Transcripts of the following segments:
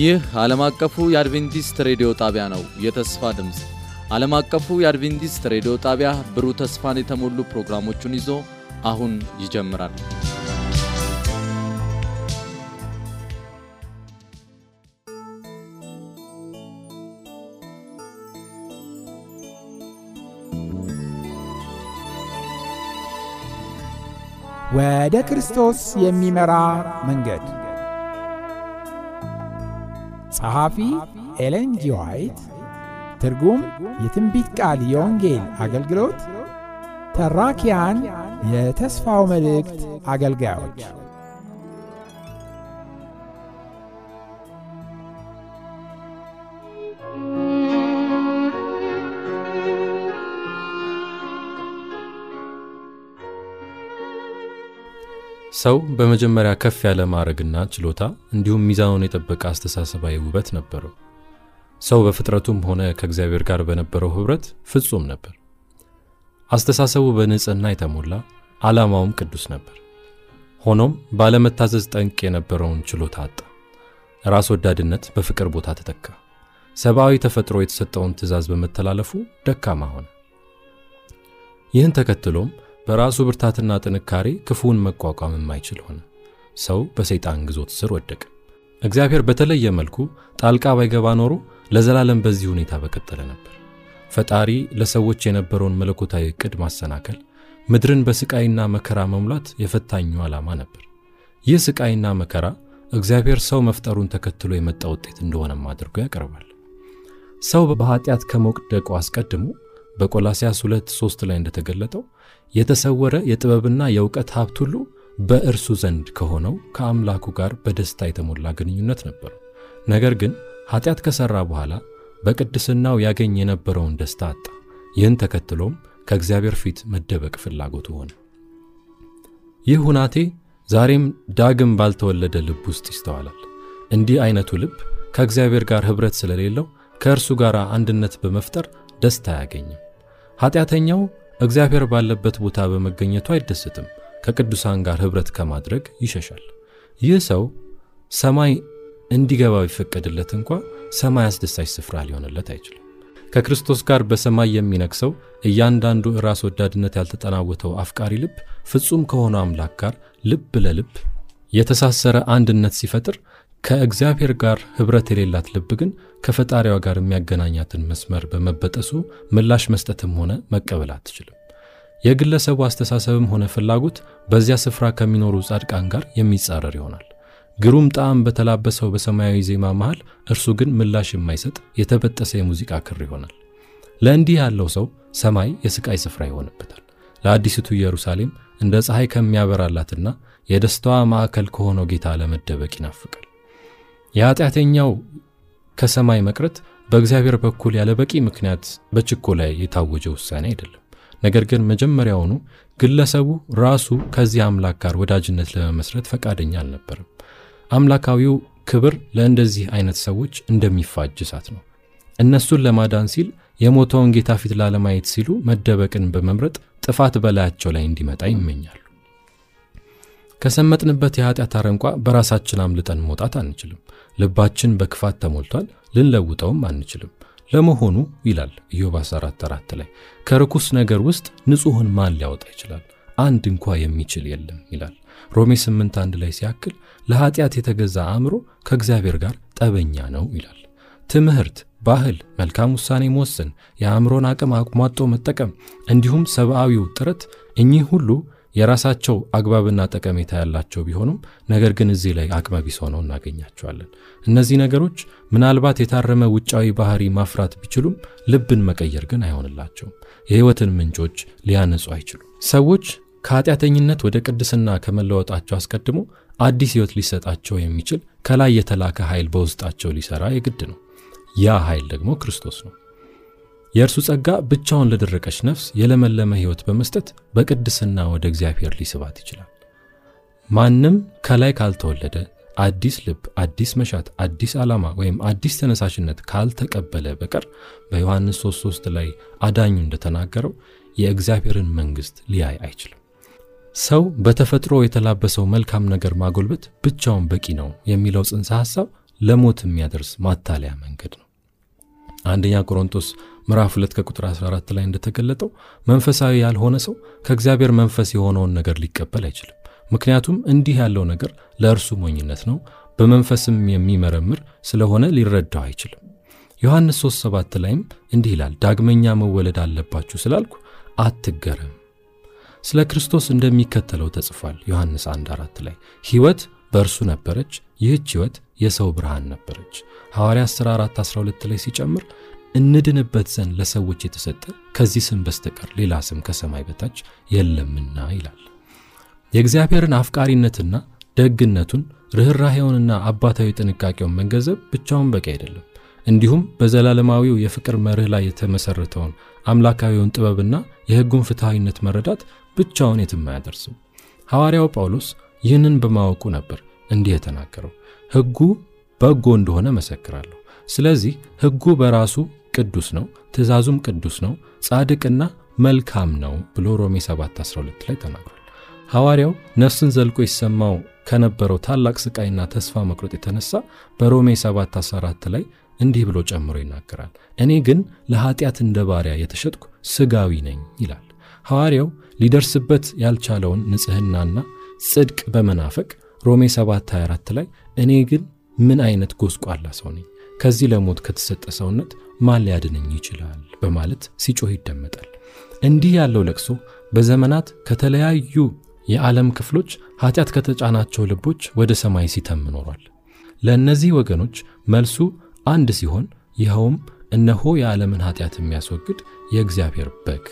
ይህ ዓለም አቀፉ የአድቬንቲስት ሬዲዮ ጣቢያ ነው። የተስፋ ድምፅ ዓለም አቀፉ የአድቬንቲስት ሬዲዮ ጣቢያ ብሩህ ተስፋን የተሞሉ ፕሮግራሞቹን ይዞ አሁን ይጀምራል። ወደ ክርስቶስ የሚመራ መንገድ ጸሐፊ ኤለን ጂ ዋይት ትርጉም የትንቢት ቃል የወንጌል አገልግሎት። ተራኪያን የተስፋው መልእክት አገልጋዮች ሰው በመጀመሪያ ከፍ ያለ ማዕረግና ችሎታ እንዲሁም ሚዛኑን የጠበቀ አስተሳሰባዊ ውበት ነበረው። ሰው በፍጥረቱም ሆነ ከእግዚአብሔር ጋር በነበረው ኅብረት ፍጹም ነበር። አስተሳሰቡ በንጽሕና የተሞላ ዓላማውም ቅዱስ ነበር። ሆኖም ባለመታዘዝ ጠንቅ የነበረውን ችሎታ አጣ። ራስ ወዳድነት በፍቅር ቦታ ተተካ። ሰብአዊ ተፈጥሮ የተሰጠውን ትእዛዝ በመተላለፉ ደካማ ሆነ። ይህን ተከትሎም በራሱ ብርታትና ጥንካሬ ክፉውን መቋቋም የማይችል ሆነ። ሰው በሰይጣን ግዞት ስር ወደቀ። እግዚአብሔር በተለየ መልኩ ጣልቃ ባይገባ ኖሮ ለዘላለም በዚህ ሁኔታ በቀጠለ ነበር። ፈጣሪ ለሰዎች የነበረውን መለኮታዊ ዕቅድ ማሰናከል፣ ምድርን በስቃይና መከራ መሙላት የፈታኙ ዓላማ ነበር። ይህ ስቃይና መከራ እግዚአብሔር ሰው መፍጠሩን ተከትሎ የመጣ ውጤት እንደሆነም አድርጎ ያቀርባል። ሰው በኃጢአት ከመውደቁ አስቀድሞ በቆላስያስ 2 3 ላይ እንደተገለጠው የተሰወረ የጥበብና የእውቀት ሀብት ሁሉ በእርሱ ዘንድ ከሆነው ከአምላኩ ጋር በደስታ የተሞላ ግንኙነት ነበሩ። ነገር ግን ኃጢአት ከሠራ በኋላ በቅድስናው ያገኝ የነበረውን ደስታ አጣ። ይህን ተከትሎም ከእግዚአብሔር ፊት መደበቅ ፍላጎቱ ሆነ። ይህ ሁናቴ ዛሬም ዳግም ባልተወለደ ልብ ውስጥ ይስተዋላል። እንዲህ አይነቱ ልብ ከእግዚአብሔር ጋር ኅብረት ስለሌለው ከእርሱ ጋር አንድነት በመፍጠር ደስታ አያገኝም። ኃጢአተኛው እግዚአብሔር ባለበት ቦታ በመገኘቱ አይደስትም። ከቅዱሳን ጋር ኅብረት ከማድረግ ይሸሻል። ይህ ሰው ሰማይ እንዲገባ ቢፈቀድለት እንኳ ሰማይ አስደሳች ስፍራ ሊሆንለት አይችልም። ከክርስቶስ ጋር በሰማይ የሚነግሰው እያንዳንዱ ራስ ወዳድነት ያልተጠናወተው አፍቃሪ ልብ ፍጹም ከሆነው አምላክ ጋር ልብ ለልብ የተሳሰረ አንድነት ሲፈጥር ከእግዚአብሔር ጋር ኅብረት የሌላት ልብ ግን ከፈጣሪዋ ጋር የሚያገናኛትን መስመር በመበጠሱ ምላሽ መስጠትም ሆነ መቀበል አትችልም። የግለሰቡ አስተሳሰብም ሆነ ፍላጎት በዚያ ስፍራ ከሚኖሩ ጻድቃን ጋር የሚጻረር ይሆናል። ግሩም ጣዕም በተላበሰው በሰማያዊ ዜማ መሃል እርሱ ግን ምላሽ የማይሰጥ የተበጠሰ የሙዚቃ ክር ይሆናል። ለእንዲህ ያለው ሰው ሰማይ የሥቃይ ስፍራ ይሆንበታል። ለአዲሲቱ ኢየሩሳሌም እንደ ፀሐይ ከሚያበራላትና የደስታዋ ማዕከል ከሆነው ጌታ ለመደበቅ ይናፍቃል። የኃጢአተኛው ከሰማይ መቅረት በእግዚአብሔር በኩል ያለ በቂ ምክንያት በችኮላ የታወጀ ውሳኔ አይደለም። ነገር ግን መጀመሪያውኑ ግለሰቡ ራሱ ከዚህ አምላክ ጋር ወዳጅነት ለመመስረት ፈቃደኛ አልነበርም። አምላካዊው ክብር ለእንደዚህ አይነት ሰዎች እንደሚፋጅ እሳት ነው። እነሱን ለማዳን ሲል የሞተውን ጌታ ፊት ላለማየት ሲሉ መደበቅን በመምረጥ ጥፋት በላያቸው ላይ እንዲመጣ ይመኛሉ። ከሰመጥንበት የኃጢአት አረንቋ በራሳችን አምልጠን መውጣት አንችልም። ልባችን በክፋት ተሞልቷል፣ ልንለውጠውም አንችልም። ለመሆኑ ይላል ኢዮብ 14 4 ላይ ከርኩስ ነገር ውስጥ ንጹሕን ማን ሊያወጣ ይችላል? አንድ እንኳ የሚችል የለም ይላል። ሮሜ 8 1 ላይ ሲያክል ለኃጢአት የተገዛ አእምሮ ከእግዚአብሔር ጋር ጠበኛ ነው ይላል። ትምህርት፣ ባህል፣ መልካም ውሳኔ መወሰን፣ የአእምሮን አቅም አሟጦ መጠቀም እንዲሁም ሰብአዊው ጥረት እኚህ ሁሉ የራሳቸው አግባብና ጠቀሜታ ያላቸው ቢሆኑም ነገር ግን እዚህ ላይ አቅመ ሆነው እናገኛቸዋለን። እነዚህ ነገሮች ምናልባት የታረመ ውጫዊ ባህሪ ማፍራት ቢችሉም ልብን መቀየር ግን አይሆንላቸውም። የሕይወትን ምንጮች ሊያነጹ አይችሉም። ሰዎች ከኃጢአተኝነት ወደ ቅድስና ከመለወጣቸው አስቀድሞ አዲስ ሕይወት ሊሰጣቸው የሚችል ከላይ የተላከ ኃይል በውስጣቸው ሊሰራ የግድ ነው። ያ ኃይል ደግሞ ክርስቶስ ነው። የእርሱ ጸጋ ብቻውን ለደረቀች ነፍስ የለመለመ ሕይወት በመስጠት በቅድስና ወደ እግዚአብሔር ሊስባት ይችላል። ማንም ከላይ ካልተወለደ አዲስ ልብ፣ አዲስ መሻት፣ አዲስ ዓላማ ወይም አዲስ ተነሳሽነት ካልተቀበለ በቀር በዮሐንስ 3፥3 ላይ አዳኙ እንደተናገረው የእግዚአብሔርን መንግሥት ሊያይ አይችልም። ሰው በተፈጥሮ የተላበሰው መልካም ነገር ማጎልበት ብቻውን በቂ ነው የሚለው ጽንሰ ሐሳብ ለሞት የሚያደርስ ማታለያ መንገድ ነው። አንደኛ ቆሮንቶስ ምዕራፍ 2 ከቁጥር 14 ላይ እንደተገለጠው መንፈሳዊ ያልሆነ ሰው ከእግዚአብሔር መንፈስ የሆነውን ነገር ሊቀበል አይችልም። ምክንያቱም እንዲህ ያለው ነገር ለእርሱ ሞኝነት ነው፣ በመንፈስም የሚመረምር ስለሆነ ሊረዳው አይችልም። ዮሐንስ 3 7 ላይም እንዲህ ይላል፣ ዳግመኛ መወለድ አለባችሁ ስላልኩ አትገረም። ስለ ክርስቶስ እንደሚከተለው ተጽፏል። ዮሐንስ 1 4 ላይ ሕይወት በእርሱ ነበረች፣ ይህች ሕይወት የሰው ብርሃን ነበረች። ሐዋርያት ሥራ 4 12 ላይ ሲጨምር እንድንበት ዘንድ ለሰዎች የተሰጠ ከዚህ ስም በስተቀር ሌላ ስም ከሰማይ በታች የለምና ይላል። የእግዚአብሔርን አፍቃሪነትና ደግነቱን ርኅራሄውንና አባታዊ ጥንቃቄውን መገንዘብ ብቻውን በቂ አይደለም። እንዲሁም በዘላለማዊው የፍቅር መርህ ላይ የተመሠረተውን አምላካዊውን ጥበብና የሕጉን ፍትሐዊነት መረዳት ብቻውን የትም አያደርስም። ሐዋርያው ጳውሎስ ይህንን በማወቁ ነበር እንዲህ የተናገረው፣ ሕጉ በጎ እንደሆነ መሰክራለሁ። ስለዚህ ሕጉ በራሱ ቅዱስ ነው፣ ትእዛዙም ቅዱስ ነው፣ ጻድቅና መልካም ነው ብሎ ሮሜ 7:12 ላይ ተናግሯል። ሐዋርያው ነፍስን ዘልቆ ይሰማው ከነበረው ታላቅ ስቃይና ተስፋ መቁረጥ የተነሳ በሮሜ 7:14 ላይ እንዲህ ብሎ ጨምሮ ይናገራል። እኔ ግን ለኀጢአት እንደ ባሪያ የተሸጥኩ ሥጋዊ ነኝ ይላል። ሐዋርያው ሊደርስበት ያልቻለውን ንጽሕናና ጽድቅ በመናፈቅ ሮሜ 7:24 ላይ እኔ ግን ምን አይነት ጎስቋላ ሰው ነኝ፣ ከዚህ ለሞት ከተሰጠ ሰውነት ማን ሊያድነኝ ይችላል በማለት ሲጮህ ይደመጣል። እንዲህ ያለው ለቅሶ በዘመናት ከተለያዩ የዓለም ክፍሎች ኀጢአት ከተጫናቸው ልቦች ወደ ሰማይ ሲተም ኖሯል። ለእነዚህ ወገኖች መልሱ አንድ ሲሆን ይኸውም እነሆ የዓለምን ኀጢአት የሚያስወግድ የእግዚአብሔር በግ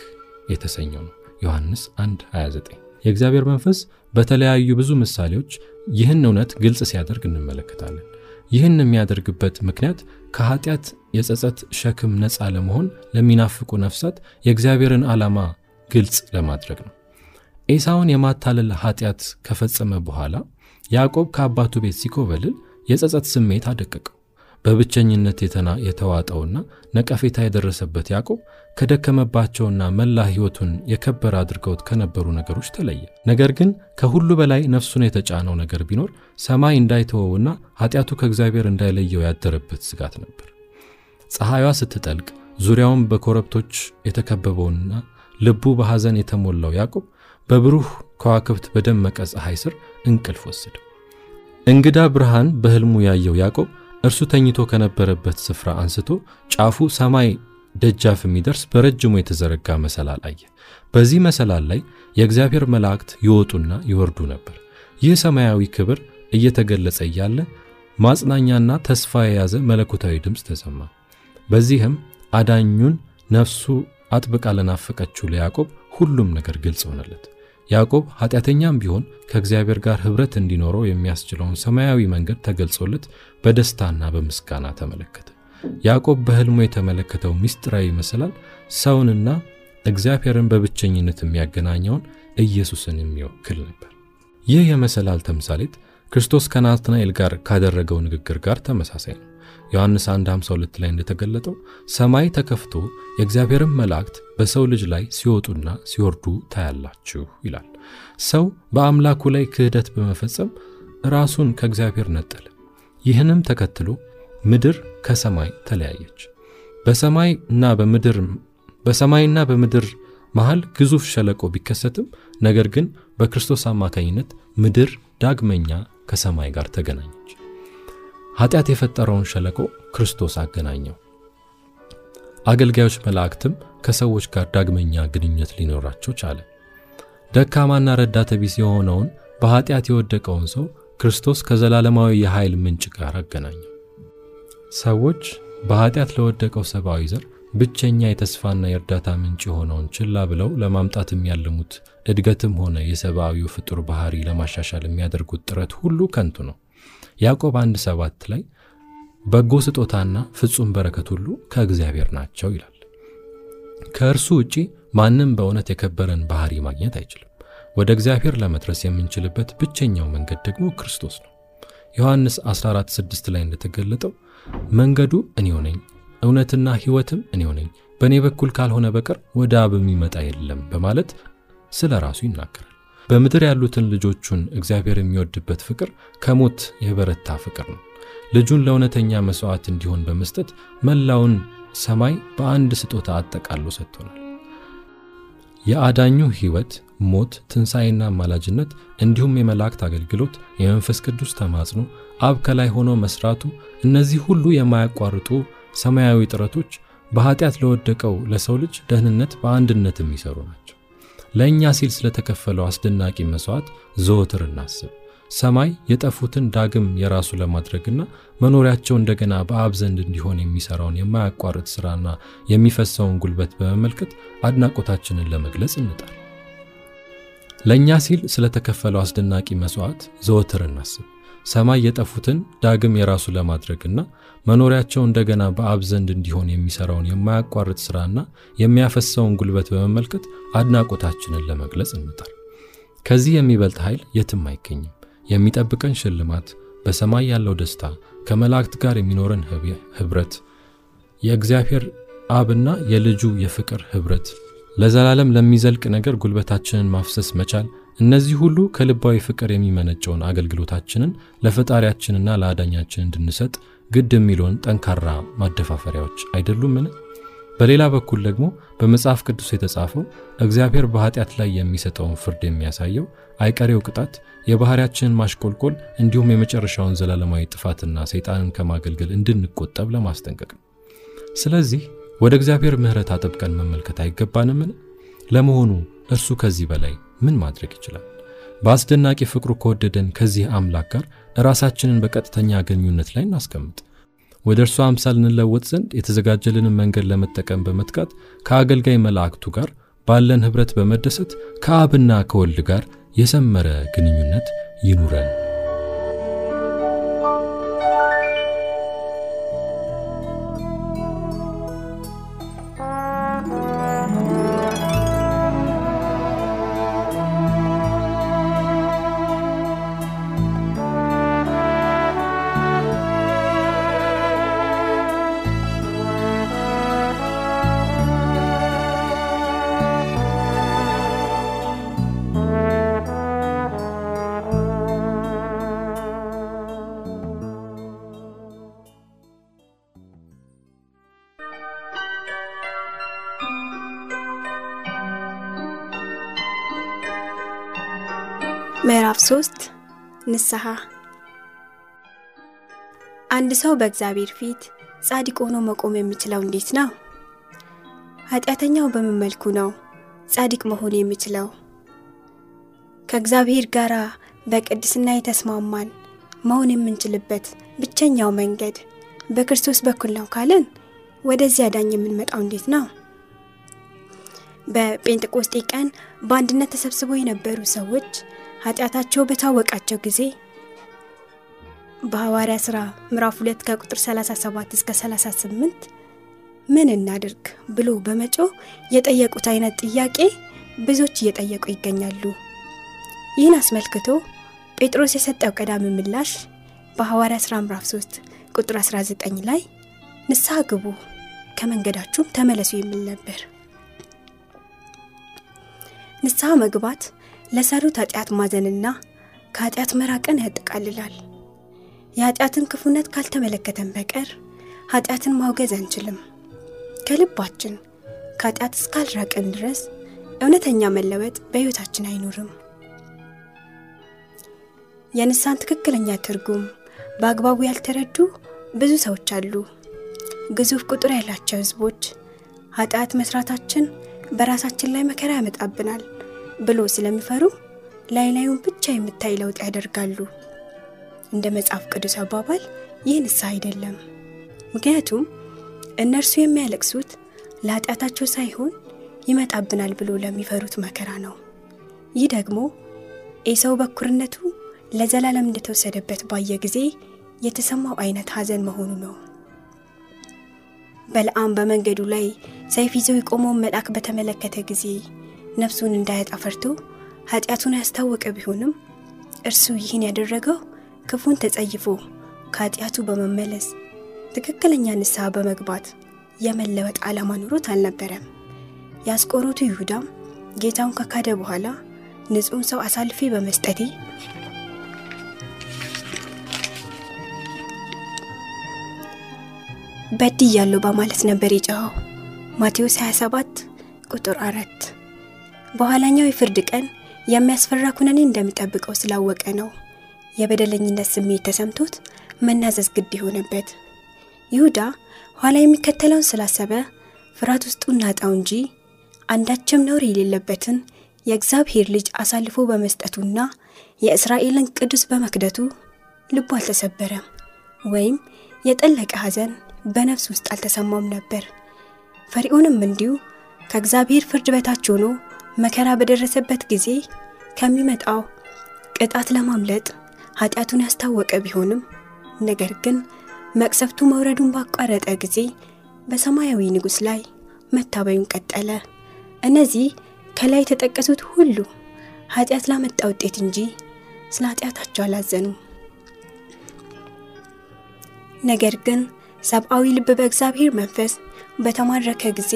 የተሰኘው ነው። ዮሐንስ 1 29 የእግዚአብሔር መንፈስ በተለያዩ ብዙ ምሳሌዎች ይህን እውነት ግልጽ ሲያደርግ እንመለከታለን። ይህን የሚያደርግበት ምክንያት ከኀጢአት የጸጸት ሸክም ነፃ ለመሆን ለሚናፍቁ ነፍሳት የእግዚአብሔርን ዓላማ ግልጽ ለማድረግ ነው። ኤሳውን የማታለል ኀጢአት ከፈጸመ በኋላ ያዕቆብ ከአባቱ ቤት ሲኮበልል የጸጸት ስሜት አደቀቀው። በብቸኝነት የተዋጠውና ነቀፌታ የደረሰበት ያዕቆብ ከደከመባቸውና መላ ሕይወቱን የከበረ አድርገውት ከነበሩ ነገሮች ተለየ። ነገር ግን ከሁሉ በላይ ነፍሱን የተጫነው ነገር ቢኖር ሰማይ እንዳይተወውና ኃጢአቱ ከእግዚአብሔር እንዳይለየው ያደረበት ስጋት ነበር። ፀሐይዋ ስትጠልቅ ዙሪያውን በኮረብቶች የተከበበውና ልቡ በሐዘን የተሞላው ያዕቆብ በብሩህ ከዋክብት በደመቀ ፀሐይ ስር እንቅልፍ ወሰደው። እንግዳ ብርሃን በሕልሙ ያየው ያዕቆብ እርሱ ተኝቶ ከነበረበት ስፍራ አንስቶ ጫፉ ሰማይ ደጃፍ የሚደርስ በረጅሙ የተዘረጋ መሰላል አየ። በዚህ መሰላል ላይ የእግዚአብሔር መላእክት ይወጡና ይወርዱ ነበር። ይህ ሰማያዊ ክብር እየተገለጸ እያለ ማጽናኛና ተስፋ የያዘ መለኮታዊ ድምፅ ተሰማ። በዚህም አዳኙን ነፍሱ አጥብቃ ለናፈቀችው ለያዕቆብ ሁሉም ነገር ግልጽ ሆነለት። ያዕቆብ ኃጢአተኛም ቢሆን ከእግዚአብሔር ጋር ኅብረት እንዲኖረው የሚያስችለውን ሰማያዊ መንገድ ተገልጾለት በደስታና በምስጋና ተመለከተ። ያዕቆብ በሕልሙ የተመለከተው ምስጢራዊ መሰላል ሰውንና እግዚአብሔርን በብቸኝነት የሚያገናኘውን ኢየሱስን የሚወክል ነበር። ይህ የመሰላል ተምሳሌት ክርስቶስ ከናትናኤል ጋር ካደረገው ንግግር ጋር ተመሳሳይ ነው። ዮሐንስ 1:52 ላይ እንደተገለጠው ሰማይ ተከፍቶ የእግዚአብሔርን መላእክት በሰው ልጅ ላይ ሲወጡና ሲወርዱ ታያላችሁ ይላል። ሰው በአምላኩ ላይ ክህደት በመፈጸም ራሱን ከእግዚአብሔር ነጠለ። ይህንም ተከትሎ ምድር ከሰማይ ተለያየች። በሰማይና በምድር በሰማይና በምድር መሃል ግዙፍ ሸለቆ ቢከሰትም ነገር ግን በክርስቶስ አማካኝነት ምድር ዳግመኛ ከሰማይ ጋር ተገናኘች። ኃጢአት የፈጠረውን ሸለቆ ክርስቶስ አገናኘው። አገልጋዮች መላእክትም ከሰዎች ጋር ዳግመኛ ግንኙነት ሊኖራቸው ቻለ። ደካማና ረዳተ ቢስ የሆነውን በኃጢአት የወደቀውን ሰው ክርስቶስ ከዘላለማዊ የኃይል ምንጭ ጋር አገናኘው። ሰዎች በኃጢአት ለወደቀው ሰብአዊ ዘር ብቸኛ የተስፋና የእርዳታ ምንጭ የሆነውን ችላ ብለው ለማምጣት የሚያልሙት እድገትም ሆነ የሰብአዊው ፍጡር ባህሪ ለማሻሻል የሚያደርጉት ጥረት ሁሉ ከንቱ ነው። ያዕቆብ አንድ ሰባት ላይ በጎ ስጦታና ፍጹም በረከት ሁሉ ከእግዚአብሔር ናቸው ይላል። ከእርሱ ውጪ ማንም በእውነት የከበረን ባህሪ ማግኘት አይችልም። ወደ እግዚአብሔር ለመድረስ የምንችልበት ብቸኛው መንገድ ደግሞ ክርስቶስ ነው። ዮሐንስ 14:6 ላይ እንደተገለጠው መንገዱ እኔው ነኝ፣ እውነትና ሕይወትም እኔው ነኝ፣ በእኔ በኩል ካልሆነ በቀር ወደ አብ የሚመጣ የለም በማለት ስለ ራሱ ይናገራል። በምድር ያሉትን ልጆቹን እግዚአብሔር የሚወድበት ፍቅር ከሞት የበረታ ፍቅር ነው። ልጁን ለእውነተኛ መሥዋዕት እንዲሆን በመስጠት መላውን ሰማይ በአንድ ስጦታ አጠቃሎ ሰጥቶናል። የአዳኙ ሕይወት፣ ሞት፣ ትንሣኤና አማላጅነት እንዲሁም የመላእክት አገልግሎት፣ የመንፈስ ቅዱስ ተማጽኖ፣ አብ ከላይ ሆኖ መሥራቱ፣ እነዚህ ሁሉ የማያቋርጡ ሰማያዊ ጥረቶች በኀጢአት ለወደቀው ለሰው ልጅ ደህንነት በአንድነት የሚሠሩ ናቸው። ለእኛ ሲል ስለተከፈለው አስደናቂ መሥዋዕት ዘወትር እናስብ። ሰማይ የጠፉትን ዳግም የራሱ ለማድረግና መኖሪያቸው እንደገና በአብ ዘንድ እንዲሆን የሚሠራውን የማያቋርጥ ሥራና የሚፈሰውን ጉልበት በመመልከት አድናቆታችንን ለመግለጽ እንጣር። ለእኛ ሲል ስለተከፈለው አስደናቂ መሥዋዕት ዘወትር እናስብ። ሰማይ የጠፉትን ዳግም የራሱ ለማድረግና መኖሪያቸው እንደገና በአብ ዘንድ እንዲሆን የሚሠራውን የማያቋርጥ ሥራና የሚያፈሰውን ጉልበት በመመልከት አድናቆታችንን ለመግለጽ እንጣር። ከዚህ የሚበልጥ ኃይል የትም አይገኝም። የሚጠብቀን ሽልማት፣ በሰማይ ያለው ደስታ፣ ከመላእክት ጋር የሚኖረን ኅብረት፣ የእግዚአብሔር አብና የልጁ የፍቅር ኅብረት፣ ለዘላለም ለሚዘልቅ ነገር ጉልበታችንን ማፍሰስ መቻል እነዚህ ሁሉ ከልባዊ ፍቅር የሚመነጨውን አገልግሎታችንን ለፈጣሪያችንና ለአዳኛችን እንድንሰጥ ግድ የሚለውን ጠንካራ ማደፋፈሪያዎች አይደሉምን? በሌላ በኩል ደግሞ በመጽሐፍ ቅዱስ የተጻፈው እግዚአብሔር በኃጢአት ላይ የሚሰጠውን ፍርድ የሚያሳየው አይቀሬው ቅጣት፣ የባሕርያችንን ማሽቆልቆል እንዲሁም የመጨረሻውን ዘላለማዊ ጥፋትና ሰይጣንን ከማገልገል እንድንቆጠብ ለማስጠንቀቅ ነው። ስለዚህ ወደ እግዚአብሔር ምሕረት አጥብቀን መመልከት አይገባንምን? ለመሆኑ እርሱ ከዚህ በላይ ምን ማድረግ ይችላል? በአስደናቂ ፍቅሩ ከወደደን ከዚህ አምላክ ጋር ራሳችንን በቀጥተኛ ግንኙነት ላይ እናስቀምጥ። ወደ እርሱ አምሳል እንለወጥ ዘንድ የተዘጋጀልንን መንገድ ለመጠቀም በመትጋት ከአገልጋይ መላእክቱ ጋር ባለን ኅብረት በመደሰት ከአብና ከወልድ ጋር የሰመረ ግንኙነት ይኑረን። ምዕራፍ 3 ንስሐ። አንድ ሰው በእግዚአብሔር ፊት ጻድቅ ሆኖ መቆም የሚችለው እንዴት ነው? ኃጢአተኛው በምን መልኩ ነው ጻድቅ መሆን የሚችለው? ከእግዚአብሔር ጋር በቅድስና የተስማማን መሆን የምንችልበት ብቸኛው መንገድ በክርስቶስ በኩል ነው ካልን ወደዚህ አዳኝ የምንመጣው እንዴት ነው? በጴንጤቆስጤ ቀን በአንድነት ተሰብስበው የነበሩ ሰዎች ኃጢአታቸው በታወቃቸው ጊዜ በሐዋርያ ሥራ ምዕራፍ 2 ከቁጥር 37 እስከ 38 ምን እናድርግ ብሎ በመጮህ የጠየቁት አይነት ጥያቄ ብዙዎች እየጠየቁ ይገኛሉ። ይህን አስመልክቶ ጴጥሮስ የሰጠው ቀዳሚ ምላሽ በሐዋርያ ሥራ ምዕራፍ 3 ቁጥር 19 ላይ ንስሐ ግቡ ከመንገዳችሁም ተመለሱ የሚል ነበር። ንስሐ መግባት ለሰሩት ኃጢአት ማዘንና ከኃጢአት መራቅን ያጠቃልላል። የኃጢአትን ክፉነት ካልተመለከተን በቀር ኃጢአትን ማውገዝ አንችልም። ከልባችን ከኃጢአት እስካልራቅን ድረስ እውነተኛ መለወጥ በሕይወታችን አይኖርም። የንስሐን ትክክለኛ ትርጉም በአግባቡ ያልተረዱ ብዙ ሰዎች አሉ። ግዙፍ ቁጥር ያላቸው ሕዝቦች ኃጢአት መስራታችን በራሳችን ላይ መከራ ያመጣብናል ብሎ ስለሚፈሩ ላይ ላዩን ብቻ የምታይ ለውጥ ያደርጋሉ። እንደ መጽሐፍ ቅዱስ አባባል ይህ ንስሐ አይደለም። ምክንያቱም እነርሱ የሚያለቅሱት ለኃጢአታቸው ሳይሆን ይመጣብናል ብሎ ለሚፈሩት መከራ ነው። ይህ ደግሞ ኤሳው በኩርነቱ ለዘላለም እንደተወሰደበት ባየ ጊዜ የተሰማው አይነት ሐዘን መሆኑ ነው። በለዓም በመንገዱ ላይ ሰይፍ ይዘው የቆመውን መልአክ በተመለከተ ጊዜ ነፍሱን እንዳያጣ ፈርቶ ኃጢአቱን ያስታወቀ ቢሆንም እርሱ ይህን ያደረገው ክፉን ተጸይፎ ከኃጢአቱ በመመለስ ትክክለኛ ንስሐ በመግባት የመለወጥ ዓላማ ኑሮት አልነበረም። የአስቆሮቱ ይሁዳም ጌታውን ከካደ በኋላ ንጹሕን ሰው አሳልፌ በመስጠቴ በድያለሁ በማለት ነበር የጮኸው። ማቴዎስ 27 ቁጥር አራት በኋላኛው የፍርድ ቀን የሚያስፈራ ኩነኔ እንደሚጠብቀው ስላወቀ ነው የበደለኝነት ስሜት ተሰምቶት መናዘዝ ግድ የሆነበት። ይሁዳ ኋላ የሚከተለውን ስላሰበ ፍርሃት ውስጡን ናጣው እንጂ አንዳችም ነውር የሌለበትን የእግዚአብሔር ልጅ አሳልፎ በመስጠቱና የእስራኤልን ቅዱስ በመክደቱ ልቡ አልተሰበረም፣ ወይም የጠለቀ ሐዘን በነፍስ ውስጥ አልተሰማውም ነበር። ፈርዖንም እንዲሁ ከእግዚአብሔር ፍርድ በታች ሆኖ መከራ በደረሰበት ጊዜ ከሚመጣው ቅጣት ለማምለጥ ኃጢአቱን ያስታወቀ ቢሆንም ነገር ግን መቅሰፍቱ መውረዱን ባቋረጠ ጊዜ በሰማያዊ ንጉሥ ላይ መታበዩን ቀጠለ። እነዚህ ከላይ የተጠቀሱት ሁሉ ኃጢአት ላመጣ ውጤት እንጂ ስለ ኃጢአታቸው አላዘኑም። ነገር ግን ሰብአዊ ልብ በእግዚአብሔር መንፈስ በተማረከ ጊዜ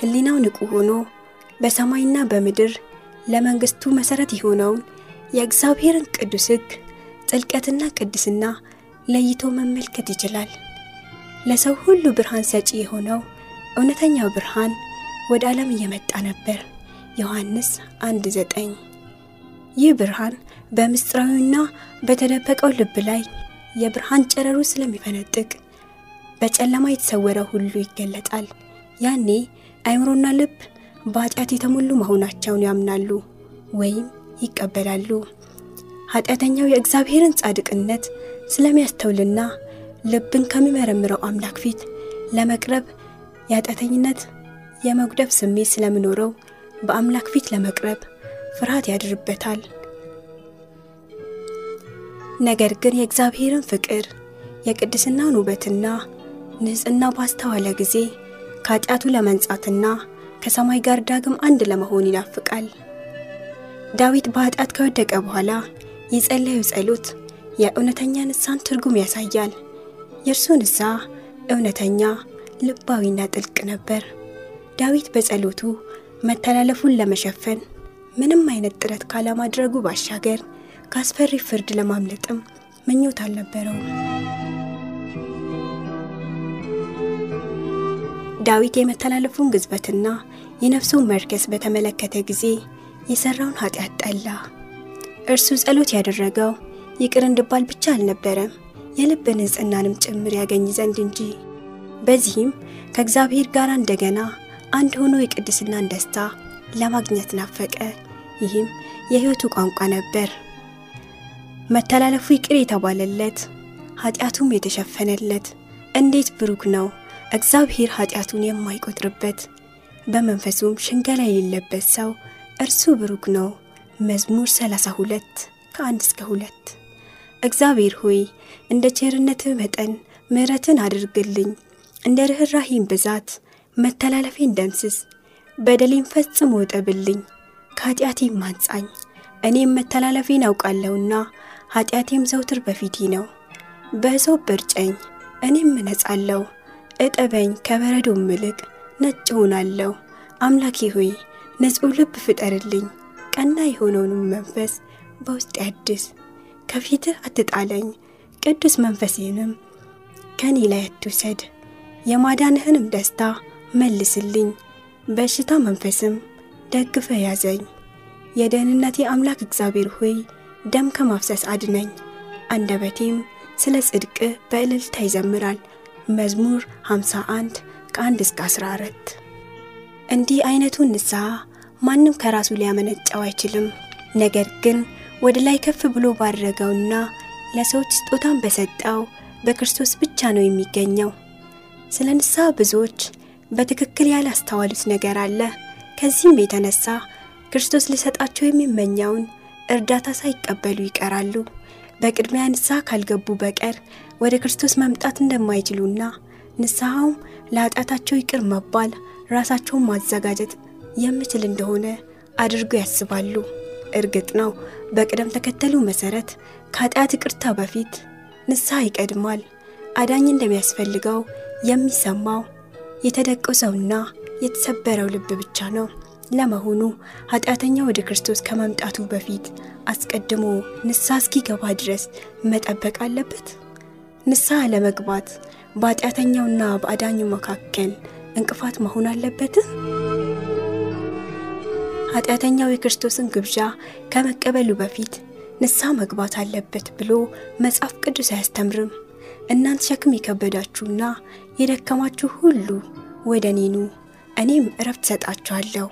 ሕሊናው ንቁ ሆኖ በሰማይና በምድር ለመንግስቱ መሠረት የሆነውን የእግዚአብሔርን ቅዱስ ሕግ ጥልቀትና ቅድስና ለይቶ መመልከት ይችላል። ለሰው ሁሉ ብርሃን ሰጪ የሆነው እውነተኛው ብርሃን ወደ ዓለም እየመጣ ነበር። ዮሐንስ አንድ ዘጠኝ ይህ ብርሃን በምስጢራዊና በተደበቀው ልብ ላይ የብርሃን ጨረሩ ስለሚፈነጥቅ በጨለማ የተሰወረ ሁሉ ይገለጣል። ያኔ አእምሮና ልብ በኃጢአት የተሞሉ መሆናቸውን ያምናሉ ወይም ይቀበላሉ። ኃጢአተኛው የእግዚአብሔርን ጻድቅነት ስለሚያስተውልና ልብን ከሚመረምረው አምላክ ፊት ለመቅረብ የኃጢአተኝነት የመጉደፍ ስሜት ስለሚኖረው በአምላክ ፊት ለመቅረብ ፍርሃት ያድርበታል። ነገር ግን የእግዚአብሔርን ፍቅር የቅድስናውን ውበትና ንጽሕና ባስተዋለ ጊዜ ከኃጢአቱ ለመንጻትና ከሰማይ ጋር ዳግም አንድ ለመሆን ይናፍቃል። ዳዊት በኃጢአት ከወደቀ በኋላ የጸለዩ ጸሎት የእውነተኛ ንስሐን ትርጉም ያሳያል። የእርሱ ንስሐ እውነተኛ፣ ልባዊና ጥልቅ ነበር። ዳዊት በጸሎቱ መተላለፉን ለመሸፈን ምንም አይነት ጥረት ካለማድረጉ ባሻገር ከአስፈሪ ፍርድ ለማምለጥም ምኞት አልነበረውም። ዳዊት የመተላለፉን ግዝበትና የነፍሱን መርከስ በተመለከተ ጊዜ የሠራውን ኃጢአት ጠላ። እርሱ ጸሎት ያደረገው ይቅር እንድባል ብቻ አልነበረም፣ የልብ ንጽሕናንም ጭምር ያገኝ ዘንድ እንጂ። በዚህም ከእግዚአብሔር ጋር እንደገና አንድ ሆኖ የቅድስናን ደስታ ለማግኘት ናፈቀ። ይህም የሕይወቱ ቋንቋ ነበር። መተላለፉ ይቅር የተባለለት ኃጢአቱም የተሸፈነለት እንዴት ብሩክ ነው! እግዚአብሔር ኃጢአቱን የማይቆጥርበት በመንፈሱም ሽንገላ የሌለበት ሰው እርሱ ብሩክ ነው። መዝሙር 32 ከአንድ እስከ ሁለት እግዚአብሔር ሆይ እንደ ቸርነትህ መጠን ምሕረትን አድርግልኝ፣ እንደ ርኅራሄም ብዛት መተላለፌን ደምስስ፣ በደሌን ፈጽሞ እጠብልኝ፣ ከኃጢአቴም አንጻኝ። እኔም መተላለፌን አውቃለሁና ኃጢአቴም ዘውትር በፊቴ ነው። በእሶብ እርጨኝ፣ እኔም እነጻለሁ። እጠበኝ፣ ከበረዶም ይልቅ ነጭ እሆናለሁ። አምላኬ ሆይ ንጹሕ ልብ ፍጠርልኝ፣ ቀና የሆነውንም መንፈስ በውስጥ ያድስ። ከፊትህ አትጣለኝ፣ ቅዱስ መንፈሴንም ከኔ ላይ አትውሰድ። የማዳንህንም ደስታ መልስልኝ፣ በሽታ መንፈስም ደግፈ ያዘኝ። የደህንነቴ አምላክ እግዚአብሔር ሆይ ደም ከማፍሰስ አድነኝ። አንደበቴም ስለ ጽድቅ በእልልታ ይዘምራል። መዝሙር 51 ከ1 እስከ 14 እንዲህ አይነቱን ንስሐ ማንም ከራሱ ሊያመነጨው አይችልም። ነገር ግን ወደ ላይ ከፍ ብሎ ባደረገውና ለሰዎች ስጦታን በሰጠው በክርስቶስ ብቻ ነው የሚገኘው። ስለ ንስሐ ብዙዎች በትክክል ያላስተዋሉት ነገር አለ። ከዚህም የተነሳ ክርስቶስ ሊሰጣቸው የሚመኘውን እርዳታ ሳይቀበሉ ይቀራሉ። በቅድሚያ ንስሐ ካልገቡ በቀር ወደ ክርስቶስ መምጣት እንደማይችሉና ንስሐውም ለኃጢአታቸው ይቅር መባል ራሳቸውን ማዘጋጀት የምችል እንደሆነ አድርገው ያስባሉ። እርግጥ ነው በቅደም ተከተሉ መሰረት ከኃጢአት ይቅርታ በፊት ንስሐ ይቀድማል። አዳኝ እንደሚያስፈልገው የሚሰማው የተደቆሰውና የተሰበረው ልብ ብቻ ነው። ለመሆኑ ኃጢአተኛ ወደ ክርስቶስ ከመምጣቱ በፊት አስቀድሞ ንስሐ እስኪገባ ድረስ መጠበቅ አለበት? ንስሐ ለመግባት በኃጢአተኛውና በአዳኙ መካከል እንቅፋት መሆን አለበት? ኃጢአተኛው የክርስቶስን ግብዣ ከመቀበሉ በፊት ንስሐ መግባት አለበት ብሎ መጽሐፍ ቅዱስ አያስተምርም። እናንተ ሸክም የከበዳችሁና የደከማችሁ ሁሉ ወደ እኔ ኑ እኔም እረፍት ሰጣችኋለሁ።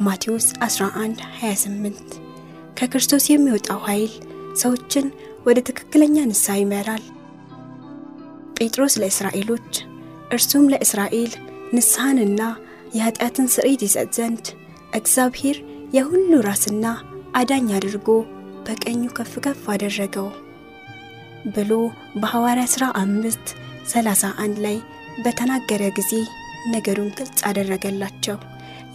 ማቴዎስ 11 28 ከክርስቶስ የሚወጣው ኃይል ሰዎችን ወደ ትክክለኛ ንስሐ ይመራል። ጴጥሮስ ለእስራኤሎች እርሱም ለእስራኤል ንስሐንና የኃጢአትን ስርየት ይሰጥ ዘንድ እግዚአብሔር የሁሉ ራስና አዳኝ አድርጎ በቀኙ ከፍ ከፍ አደረገው ብሎ በሐዋርያ ሥራ አምስት 31 ላይ በተናገረ ጊዜ ነገሩን ግልጽ አደረገላቸው።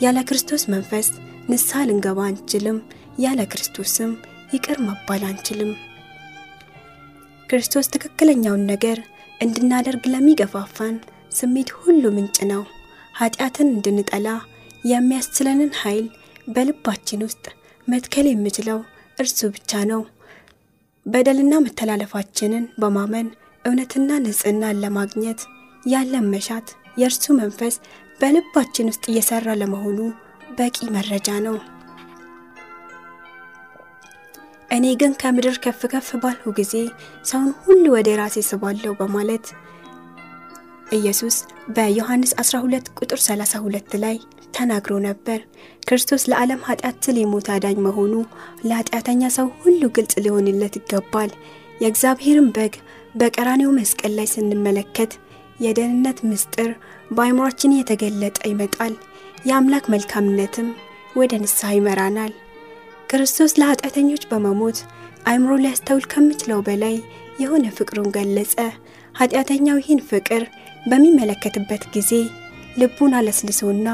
ያለ ክርስቶስ መንፈስ ንስሐ ልንገባ አንችልም፣ ያለ ክርስቶስም ይቅር መባል አንችልም። ክርስቶስ ትክክለኛውን ነገር እንድናደርግ ለሚገፋፋን ስሜት ሁሉ ምንጭ ነው። ኃጢአትን እንድንጠላ የሚያስችለንን ኃይል በልባችን ውስጥ መትከል የሚችለው እርሱ ብቻ ነው። በደልና መተላለፋችንን በማመን እውነትና ንጽሕናን ለማግኘት ያለን መሻት የእርሱ መንፈስ በልባችን ውስጥ እየሰራ ለመሆኑ በቂ መረጃ ነው። እኔ ግን ከምድር ከፍ ከፍ ባልሁ ጊዜ ሰውን ሁሉ ወደ ራሴ ስባለሁ በማለት ኢየሱስ በዮሐንስ 12 ቁጥር 32 ላይ ተናግሮ ነበር። ክርስቶስ ለዓለም ኃጢአት ስል የሞተ አዳኝ መሆኑ ለኃጢአተኛ ሰው ሁሉ ግልጽ ሊሆንለት ይገባል። የእግዚአብሔርን በግ በቀራኔው መስቀል ላይ ስንመለከት የደህንነት ምስጢር በአይምሯችን የተገለጠ ይመጣል። የአምላክ መልካምነትም ወደ ንስሐ ይመራናል። ክርስቶስ ለኃጢአተኞች በመሞት አይምሮ ሊያስተውል ከምችለው በላይ የሆነ ፍቅሩን ገለጸ። ኃጢአተኛው ይህን ፍቅር በሚመለከትበት ጊዜ ልቡን አለስልሶና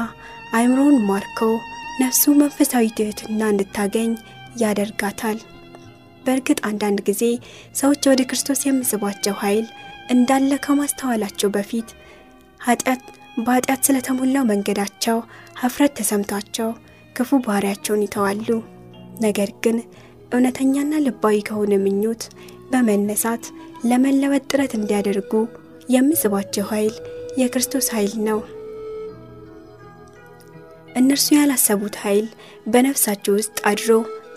አይምሮውን ማርከው ነፍሱ መንፈሳዊ ትሕትና እንድታገኝ ያደርጋታል። በእርግጥ አንዳንድ ጊዜ ሰዎች ወደ ክርስቶስ የሚስባቸው ኃይል እንዳለ ከማስተዋላቸው በፊት ኃጢአት በኃጢአት ስለተሞላው መንገዳቸው ሀፍረት ተሰምቷቸው ክፉ ባህሪያቸውን ይተዋሉ። ነገር ግን እውነተኛና ልባዊ ከሆነ ምኞት በመነሳት ለመለወጥ ጥረት እንዲያደርጉ የሚስባቸው ኃይል የክርስቶስ ኃይል ነው። እነርሱ ያላሰቡት ኃይል በነፍሳቸው ውስጥ አድሮ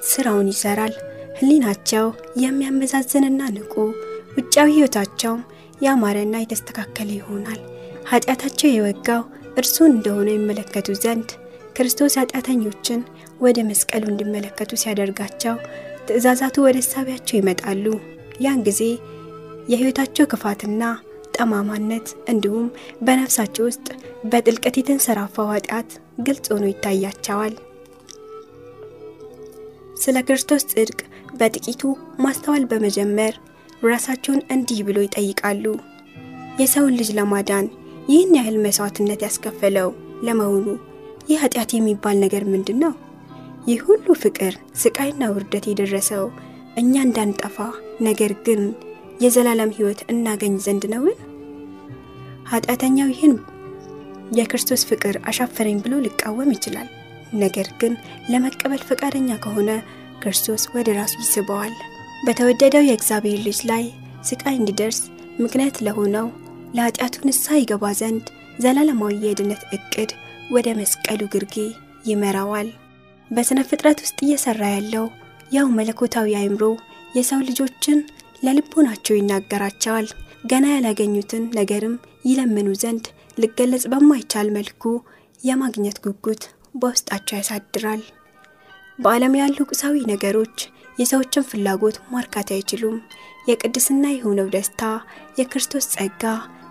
ስራውን ይሰራል። ሕሊናቸው የሚያመዛዝንና ንቁ፣ ውጫዊ ሕይወታቸውም ያማረና የተስተካከለ ይሆናል። ኃጢአታቸው የወጋው እርሱን እንደሆነ ይመለከቱ ዘንድ ክርስቶስ ኃጢአተኞችን ወደ መስቀሉ እንዲመለከቱ ሲያደርጋቸው ትእዛዛቱ ወደ ሳቢያቸው ይመጣሉ። ያን ጊዜ የሕይወታቸው ክፋትና ጠማማነት እንዲሁም በነፍሳቸው ውስጥ በጥልቀት የተንሰራፋው ኃጢአት ግልጽ ሆኖ ይታያቸዋል። ስለ ክርስቶስ ጽድቅ በጥቂቱ ማስተዋል በመጀመር ራሳቸውን እንዲህ ብሎ ይጠይቃሉ። የሰውን ልጅ ለማዳን ይህን ያህል መስዋዕትነት ያስከፈለው ለመሆኑ ይህ ኃጢአት የሚባል ነገር ምንድን ነው? ይህ ሁሉ ፍቅር፣ ስቃይና ውርደት የደረሰው እኛ እንዳንጠፋ ነገር ግን የዘላለም ሕይወት እናገኝ ዘንድ ነውን? ኃጢአተኛው ይህን የክርስቶስ ፍቅር አሻፈረኝ ብሎ ሊቃወም ይችላል። ነገር ግን ለመቀበል ፈቃደኛ ከሆነ ክርስቶስ ወደ ራሱ ይስበዋል። በተወደደው የእግዚአብሔር ልጅ ላይ ስቃይ እንዲደርስ ምክንያት ለሆነው ለኃጢአቱ ንስሐ ይገባ ዘንድ ዘላለማዊ የድነት እቅድ ወደ መስቀሉ ግርጌ ይመራዋል። በሥነ ፍጥረት ውስጥ እየሠራ ያለው ያው መለኮታዊ አእምሮ የሰው ልጆችን ለልቦናቸው ይናገራቸዋል። ገና ያላገኙትን ነገርም ይለምኑ ዘንድ ሊገለጽ በማይቻል መልኩ የማግኘት ጉጉት በውስጣቸው ያሳድራል። በዓለም ያሉ ቁሳዊ ነገሮች የሰዎችን ፍላጎት ማርካት አይችሉም። የቅድስና የሆነው ደስታ፣ የክርስቶስ ጸጋ፣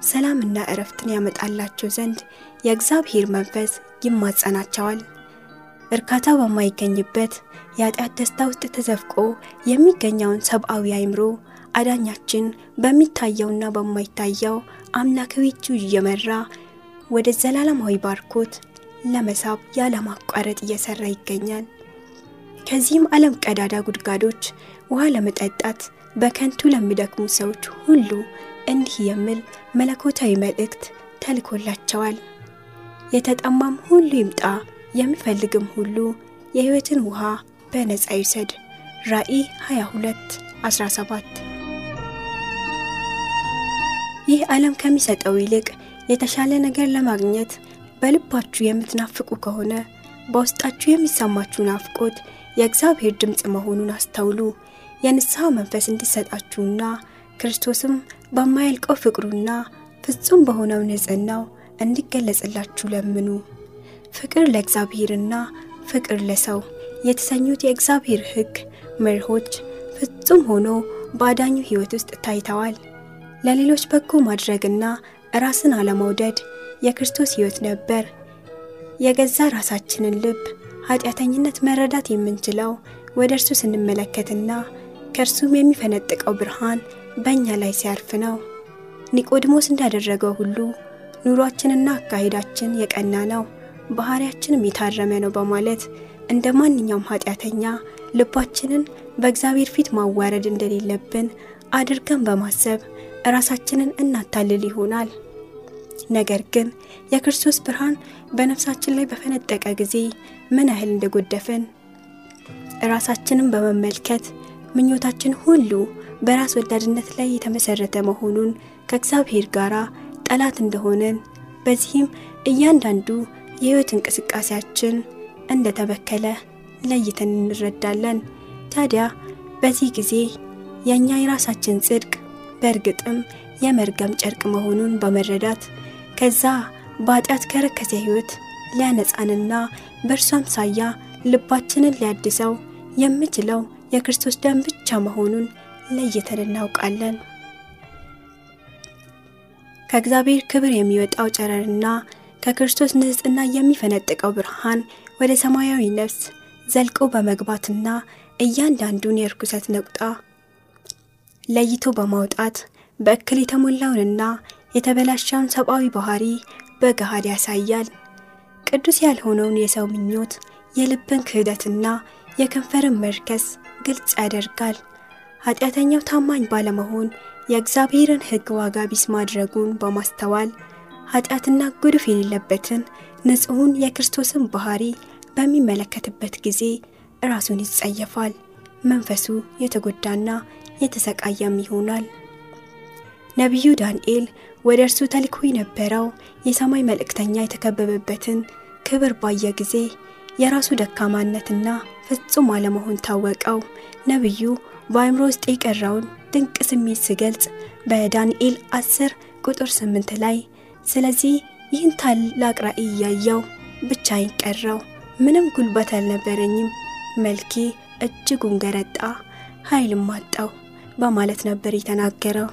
ሰላምና እረፍትን ያመጣላቸው ዘንድ የእግዚአብሔር መንፈስ ይማጸናቸዋል። እርካታ በማይገኝበት የኃጢአት ደስታ ውስጥ ተዘፍቆ የሚገኘውን ሰብአዊ አእምሮ አዳኛችን በሚታየውና በማይታየው አምላካዊ እጁ እየመራ ወደ ዘላለማዊ ባርኮት ለመሳብ ያለማቋረጥ እየሰራ ይገኛል። ከዚህም ዓለም ቀዳዳ ጉድጓዶች ውሃ ለመጠጣት በከንቱ ለሚደክሙ ሰዎች ሁሉ እንዲህ የሚል መለኮታዊ መልእክት ተልኮላቸዋል። የተጠማም ሁሉ ይምጣ፣ የሚፈልግም ሁሉ የሕይወትን ውሃ በነፃ ይውሰድ። ራእይ 22 17 ይህ ዓለም ከሚሰጠው ይልቅ የተሻለ ነገር ለማግኘት በልባችሁ የምትናፍቁ ከሆነ በውስጣችሁ የሚሰማችሁ ናፍቆት የእግዚአብሔር ድምፅ መሆኑን አስተውሉ። የንስሐ መንፈስ እንዲሰጣችሁና ክርስቶስም በማያልቀው ፍቅሩና ፍጹም በሆነው ንጽሕናው እንዲገለጽላችሁ ለምኑ። ፍቅር ለእግዚአብሔርና ፍቅር ለሰው የተሰኙት የእግዚአብሔር ሕግ መርሆች ፍጹም ሆኖ በአዳኙ ሕይወት ውስጥ ታይተዋል። ለሌሎች በጎ ማድረግና ራስን አለመውደድ የክርስቶስ ሕይወት ነበር። የገዛ ራሳችንን ልብ ኃጢአተኝነት መረዳት የምንችለው ወደ እርሱ ስንመለከትና ከእርሱም የሚፈነጥቀው ብርሃን በእኛ ላይ ሲያርፍ ነው። ኒቆዲሞስ እንዳደረገው ሁሉ ኑሯችንና አካሄዳችን የቀና ነው፣ ባህሪያችንም የታረመ ነው በማለት እንደ ማንኛውም ኃጢአተኛ ልባችንን በእግዚአብሔር ፊት ማዋረድ እንደሌለብን አድርገን በማሰብ ራሳችንን እናታልል ይሆናል። ነገር ግን የክርስቶስ ብርሃን በነፍሳችን ላይ በፈነጠቀ ጊዜ ምን ያህል እንደጎደፍን ራሳችንን በመመልከት ምኞታችን ሁሉ በራስ ወዳድነት ላይ የተመሰረተ መሆኑን ከእግዚአብሔር ጋር ጠላት እንደሆነን በዚህም እያንዳንዱ የሕይወት እንቅስቃሴያችን እንደተበከለ ለይተን እንረዳለን። ታዲያ በዚህ ጊዜ የእኛ የራሳችን ጽድቅ በእርግጥም የመርገም ጨርቅ መሆኑን በመረዳት ከዛ በኃጢአት ከረከሰ ሕይወት ሊያነጻንና በእርሱ አምሳያ ልባችንን ሊያድሰው የምችለው የክርስቶስ ደም ብቻ መሆኑን ለይተን እናውቃለን። ከእግዚአብሔር ክብር የሚወጣው ጨረርና ከክርስቶስ ንጽሕና የሚፈነጥቀው ብርሃን ወደ ሰማያዊ ነፍስ ዘልቆ በመግባትና እያንዳንዱን የርኩሰት ነቁጣ ለይቶ በማውጣት በእክል የተሞላውንና የተበላሻውን ሰብአዊ ባህሪ በገሃድ ያሳያል። ቅዱስ ያልሆነውን የሰው ምኞት፣ የልብን ክህደትና የከንፈርን መርከስ ግልጽ ያደርጋል። ኃጢአተኛው ታማኝ ባለመሆን የእግዚአብሔርን ሕግ ዋጋ ቢስ ማድረጉን በማስተዋል ኃጢአትና ጉድፍ የሌለበትን ንጹሑን የክርስቶስን ባህሪ በሚመለከትበት ጊዜ ራሱን ይጸየፋል። መንፈሱ የተጎዳና የተሰቃየም ይሆናል። ነቢዩ ዳንኤል ወደ እርሱ ተልኮ የነበረው የሰማይ መልእክተኛ የተከበበበትን ክብር ባየ ጊዜ የራሱ ደካማነትና ፍጹም አለመሆን ታወቀው። ነቢዩ በአእምሮ ውስጥ የቀረውን ድንቅ ስሜት ሲገልጽ በዳንኤል 10 ቁጥር 8 ላይ ስለዚህ ይህን ታላቅ ራእይ እያየው ብቻዬን ቀረው፣ ምንም ጉልበት አልነበረኝም፣ መልኬ እጅጉን ገረጣ፣ ኃይልም አጣው በማለት ነበር የተናገረው።